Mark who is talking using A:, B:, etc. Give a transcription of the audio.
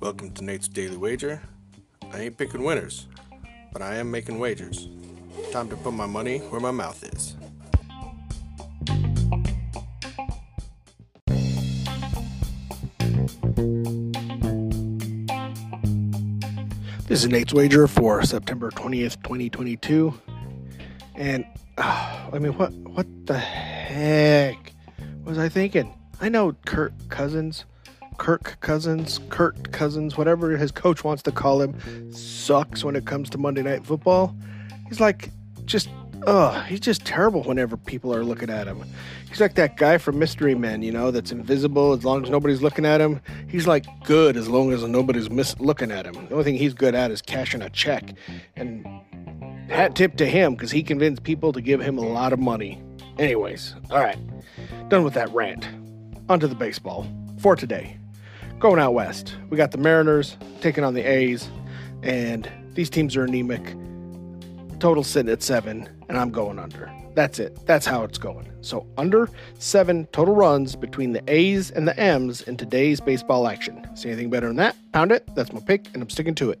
A: Welcome to Nate's Daily Wager. I ain't picking winners, but I am making wagers. Time to put my money where my mouth is.
B: This is Nate's Wager for September 20th, 2022. And uh, I mean, what what the heck was I thinking? I know Kirk Cousins, Kirk Cousins, Kurt Cousins, whatever his coach wants to call him, sucks when it comes to Monday Night Football. He's like just Ugh, he's just terrible whenever people are looking at him. He's like that guy from Mystery Men, you know, that's invisible as long as nobody's looking at him. He's like good as long as nobody's mis- looking at him. The only thing he's good at is cashing a check. And hat tip to him because he convinced people to give him a lot of money. Anyways, all right, done with that rant. On to the baseball for today. Going out west, we got the Mariners taking on the A's, and these teams are anemic. Total sitting at seven, and I'm going under. That's it. That's how it's going. So under seven total runs between the A's and the M's in today's baseball action. See anything better than that? Pound it. That's my pick, and I'm sticking to it.